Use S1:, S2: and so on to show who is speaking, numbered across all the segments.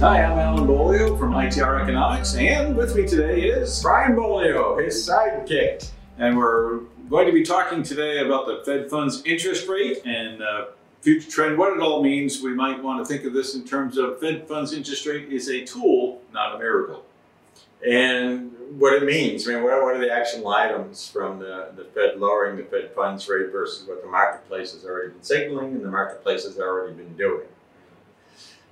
S1: Hi, I'm Alan Beaulieu from ITR Economics, and with me today is
S2: Brian Beaulieu, his sidekick.
S1: And we're going to be talking today about the Fed funds interest rate and uh, future trend, what it all means. We might want to think of this in terms of Fed funds interest rate is a tool, not a miracle.
S2: And what it means, I mean, what, what are the action items from the, the Fed lowering the Fed funds rate versus what the marketplace has already been signaling and the marketplace has already been doing?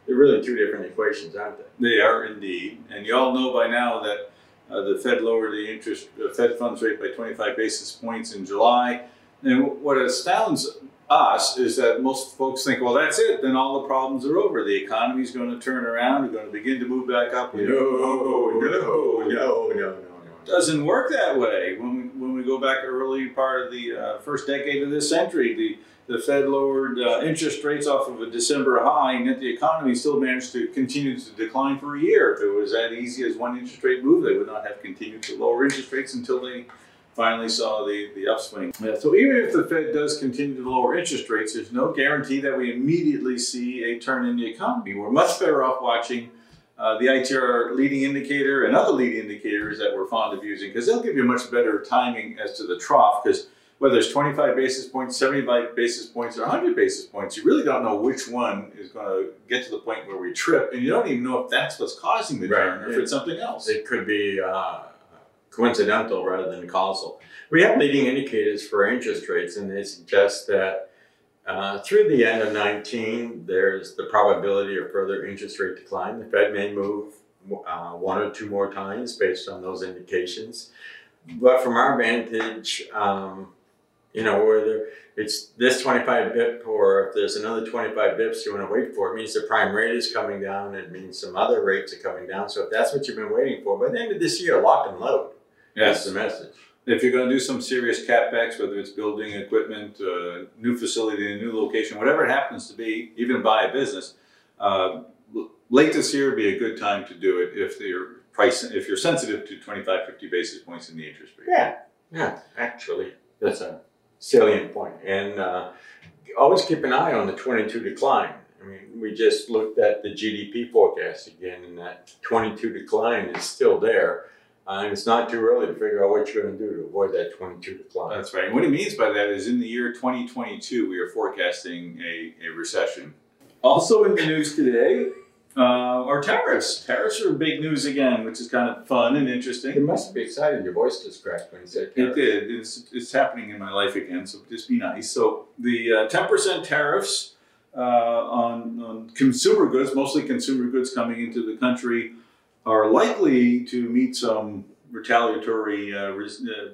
S2: They're really two different equations, aren't they?
S1: They are indeed. And you all know by now that uh, the Fed lowered the interest, uh, Fed funds rate by 25 basis points in July. And what astounds us is that most folks think, well, that's it. Then all the problems are over. The economy is going to turn around. We're going to begin to move back up.
S2: No, no, no, no, no, no.
S1: Doesn't work that way. When we, when we go back early part of the uh, first decade of this century, the the Fed lowered uh, interest rates off of a December high, and yet the economy still managed to continue to decline for a year. If it was that easy as one interest rate move, they would not have continued to lower interest rates until they finally saw the, the upswing. Yeah, so even if the Fed does continue to lower interest rates, there's no guarantee that we immediately see a turn in the economy. We're much better off watching uh, the ITR leading indicator and other leading indicators that we're fond of using because they'll give you much better timing as to the trough because whether it's 25 basis points, 75 basis points, or 100 basis points, you really don't know which one is going to get to the point where we trip, and you don't even know if that's what's causing the turn or if it's something else.
S2: It could be uh, coincidental rather than causal. We have leading indicators for interest rates, and they suggest that uh, through the end of 19, there's the probability of further interest rate decline. The Fed may move uh, one or two more times based on those indications. But from our vantage, um, you know, whether it's this 25 bip or if there's another 25 bips you want to wait for, it means the prime rate is coming down. It means some other rates are coming down. So if that's what you've been waiting for, by the end of this year, lock and load.
S1: Yes.
S2: That's the message.
S1: If you're going to do some serious capex, whether it's building equipment, uh, new facility, a new location, whatever it happens to be, even buy a business, uh, late this year would be a good time to do it if you're price if you're sensitive to 25, 50 basis points in the interest rate.
S2: Yeah, yeah, actually, that's a salient point. And uh, always keep an eye on the 22 decline. I mean, we just looked at the GDP forecast again, and that 22 decline is still there. Uh, and it's not too early to figure out what you're going to do to avoid that 22 decline.
S1: That's right. And what he means by that is in the year 2022, we are forecasting a, a recession. Also in the news today uh, are tariffs. Tariffs are big news again, which is kind of fun and interesting.
S2: You must be excited. Your voice just cracked when you said
S1: tariffs. It did. It's, it's happening in my life again, so just be nice. So the uh, 10% tariffs uh, on, on consumer goods, mostly consumer goods coming into the country, are likely to meet some retaliatory uh, uh,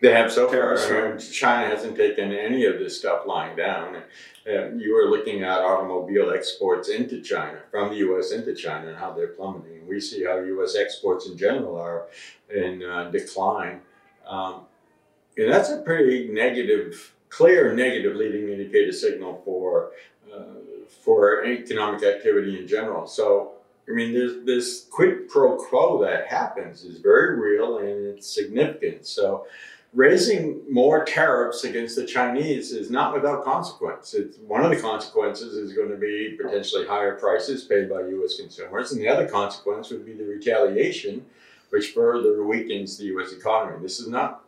S2: they have so far. China hasn't taken any of this stuff lying down. Uh, you were looking at automobile exports into China, from the U.S. into China, and how they're plummeting. We see how U.S. exports in general are in uh, decline. Um, and that's a pretty negative, clear negative leading indicator signal for uh, for economic activity in general. So, I mean, there's this quid pro quo that happens is very real and it's significant. So, raising more tariffs against the Chinese is not without consequence. It's, one of the consequences is going to be potentially higher prices paid by U.S. consumers, and the other consequence would be the retaliation, which further weakens the U.S. economy. This is not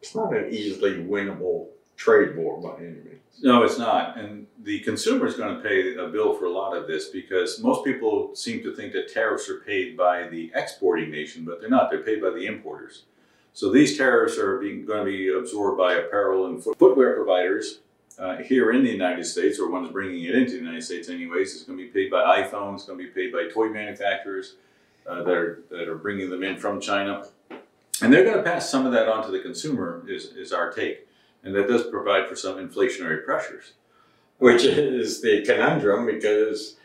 S2: it's not an easily winnable trade war by any means.
S1: No, it's not. And the consumer is going to pay a bill for a lot of this because most people seem to think that tariffs are paid by the exporting nation, but they're not. They're paid by the importers. So these tariffs are being, going to be absorbed by apparel and foot, footwear providers uh, here in the United States, or ones bringing it into the United States anyways. It's going to be paid by iPhone. It's going to be paid by toy manufacturers uh, that, are, that are bringing them in from China. And they're going to pass some of that on to the consumer, is, is our take. And that does provide for some inflationary pressures.
S2: Which is the conundrum because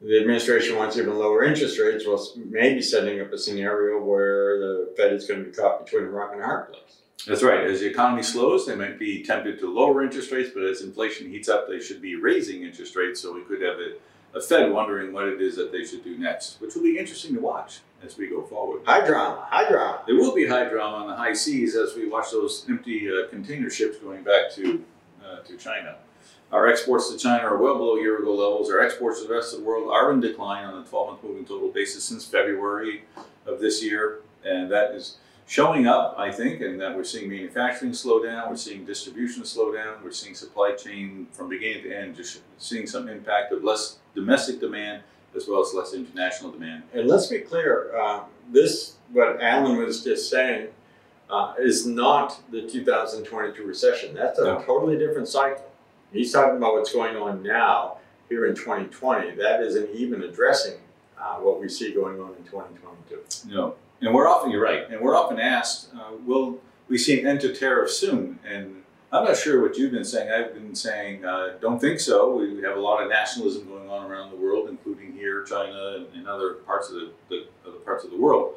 S2: the administration wants even lower interest rates, while maybe setting up a scenario where the Fed is going to be caught between a rock and a hard place.
S1: That's right. As the economy slows, they might be tempted to lower interest rates, but as inflation heats up, they should be raising interest rates. So we could have a, a Fed wondering what it is that they should do next, which will be interesting to watch as we go forward.
S2: High drama, high drama.
S1: There will be high drama on the high seas as we watch those empty uh, container ships going back to uh, to China. Our exports to China are well below year ago levels. Our exports to the rest of the world are in decline on a 12 month moving total basis since February of this year. And that is showing up, I think, and that we're seeing manufacturing slow down, we're seeing distribution slow down, we're seeing supply chain from beginning to end just seeing some impact of less domestic demand as well as less international demand.
S2: And let's be clear, uh, this, what Alan was just saying, uh, is not the 2022 recession. That's a
S1: No.
S2: totally different cycle. He's talking about what's going on now here in 2020. That isn't even addressing uh, what we see going on in 2022.
S1: No, and we're often you're right, and we're often asked, uh, "Will we see an end to tariffs soon?" And I'm not sure what you've been saying. I've been saying, uh, "Don't think so." We have a lot of nationalism going on around the world, including here, China, and, and other parts of the, the other parts of the world,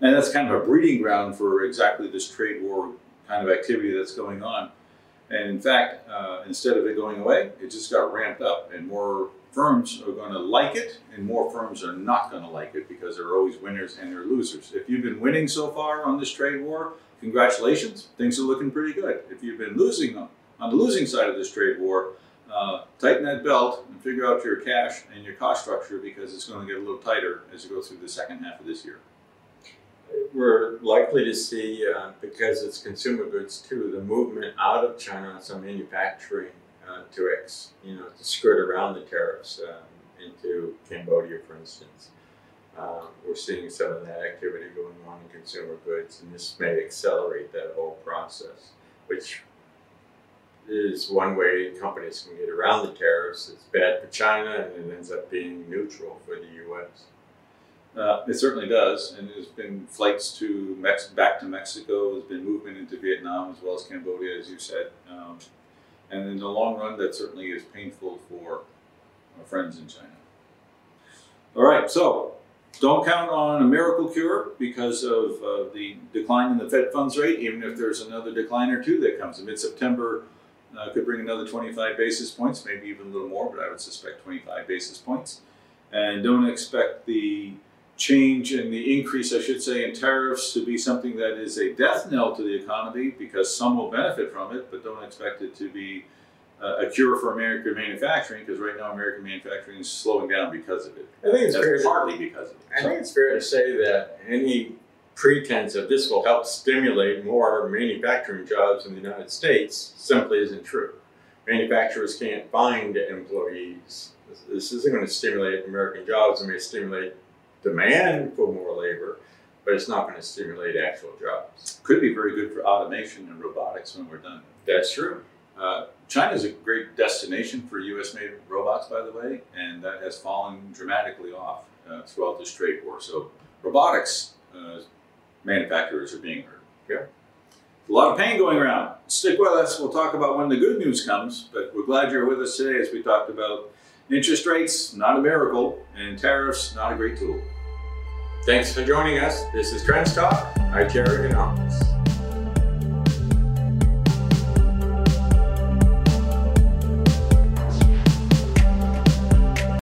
S1: and that's kind of a breeding ground for exactly this trade war kind of activity that's going on. And in fact, uh, instead of it going away, it just got ramped up, and more firms are going to like it, and more firms are not going to like it because there are always winners and there are losers. If you've been winning so far on this trade war, congratulations, things are looking pretty good. If you've been losing on, the losing side of this trade war, uh, tighten that belt and figure out your cash and your cost structure because it's going to get a little tighter as you go through the second half of this year.
S2: We're likely to see, uh, because it's consumer goods too, the movement out of China on some manufacturing uh, to ex, you know, to skirt around the tariffs um, into Cambodia, for instance. Um, we're seeing some of that activity going on in consumer goods, and this may accelerate that whole process, which is one way companies can get around the tariffs. It's bad for China, and it ends up being neutral for the U.S.
S1: Uh, it certainly does, and there's been flights to Mex- back to Mexico. There's been movement into Vietnam as well as Cambodia, as you said. Um, and in the long run, that certainly is painful for our friends in China. All right, so don't count on a miracle cure because of uh, the decline in the Fed funds rate. Even if there's another decline or two that comes in mid-September, uh, could bring another 25 basis points, maybe even a little more, but I would suspect 25 basis points. And don't expect the change in the increase, I should say, in tariffs to be something that is a death knell to the economy because some will benefit from it, but don't expect it to be uh, a cure for American manufacturing because right now American manufacturing is slowing down because of it.
S2: I think it's fair
S1: That's
S2: to
S1: partly because of it.
S2: I think it's fair to say that any pretense of this will help stimulate more manufacturing jobs in the United States simply isn't true. Manufacturers can't find employees. This, this isn't going to stimulate American jobs. It may stimulate demand for more labor, but it's not going to stimulate actual jobs.
S1: Could be very good for automation and robotics when we're done.
S2: That's true.
S1: Uh, China is a great destination for U.S. made robots, by the way, and that has fallen dramatically off uh, throughout this trade war. So, robotics uh, manufacturers are being hurt.
S2: Yeah.
S1: A lot of pain going around. Stick with us. We'll talk about when the good news comes, but we're glad you're with us today as we talked about interest rates, not a miracle, and tariffs, not a great tool.
S2: Thanks for joining us. This is Trends Talk. I'm Terry Economics.